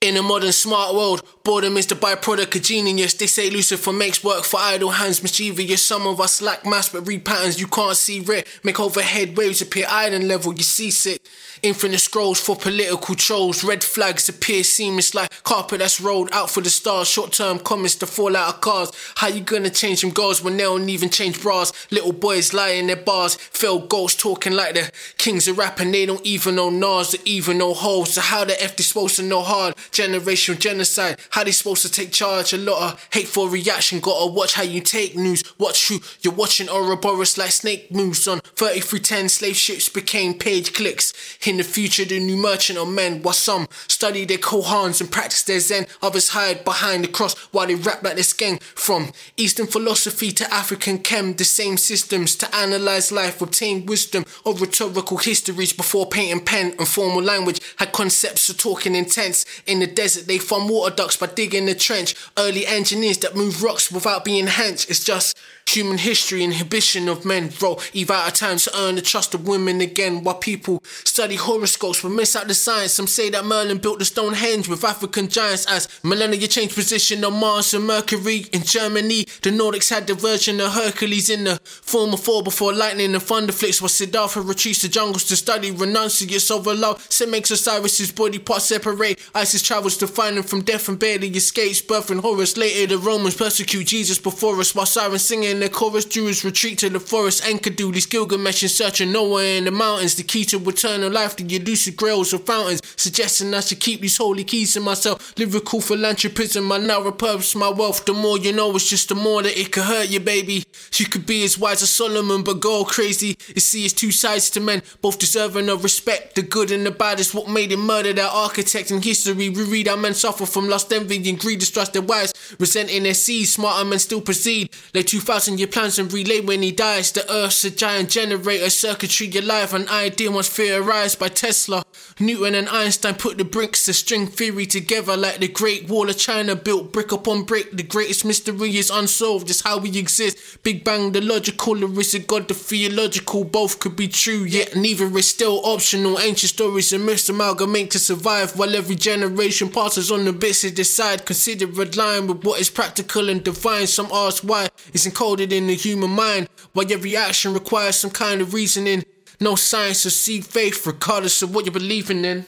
In a modern smart world, boredom is the byproduct of genius. They say Lucifer makes work for idle hands, mischievous. Some of us lack mass but read patterns you can't see red. Make overhead waves appear island level, you seasick. Infinite scrolls for political trolls. Red flags appear seamless like carpet that's rolled out for the stars. Short term comments to fall out of cars. How you gonna change them goals when they don't even change bras? Little boys lie in their bars. Fell goals talking like the kings of rap and they don't even know Nas or even know holes. So how the F they supposed to know hard? Generational genocide. How they supposed to take charge? A lot of hateful reaction. Gotta watch how you take news. Watch who you're watching Ouroboros like snake moves on 3310 slave ships became page clicks. In the future, the new merchant of men, while some study their koans and practice their zen, others hide behind the cross while they rap like this gang. From Eastern philosophy to African chem, the same systems to analyze life, obtain wisdom of rhetorical histories before painting pen and formal language had concepts of talking intense. In the desert, they farm water ducks by digging the trench. Early engineers that move rocks without being hench. It's just human history, inhibition of men, bro. Eve out of time to earn the trust of women again. While people study horoscopes but miss out the science. Some say that Merlin built the Stonehenge with African giants as millennia changed position on Mars and Mercury in Gemini. The Nordics had the version of Hercules in the form of Thor before lightning and thunder flicks. While Siddhartha retreats to jungles to study renunciates over love. Set makes Osiris's body parts separate. Isis travels to find him from death and barely escapes. Birth and Horus later the Romans persecute Jesus before us while sirens singing the chorus. Jews retreat to the forest. Enkidu's Gilgamesh in search of nowhere in the mountains. The key to eternal life, the elusive grails of fountains, suggesting I should keep these holy keys to myself. Lyrical philanthropism, I now repurpose my wealth. The more you know, it's just the more that it could hurt you, baby. You could be as wise as Solomon, but go crazy. You see, it's two sides to men, both deserving of respect. The good and the bad is what made him murder that architect in history. Read our men suffer from lust, envy, and greed, distrust their wives, resenting their seeds. Smarter men still proceed. Lay 2,000 year plans and relay when he dies. The earth's a giant generator, circuitry alive. An idea once theorized by Tesla. Newton and Einstein put the bricks of string theory together like the Great Wall of China built brick upon brick. The greatest mystery is unsolved, it's how we exist. Big Bang, the logical, is it God, the theological? Both could be true, yet neither is still optional. Ancient stories and myths amalgamate to survive while every generation passes on the bits to decide. Consider a line with what is practical and divine. Some ask why it's encoded in the human mind, why every action requires some kind of reasoning. No science or seed faith, regardless of what you're believing in.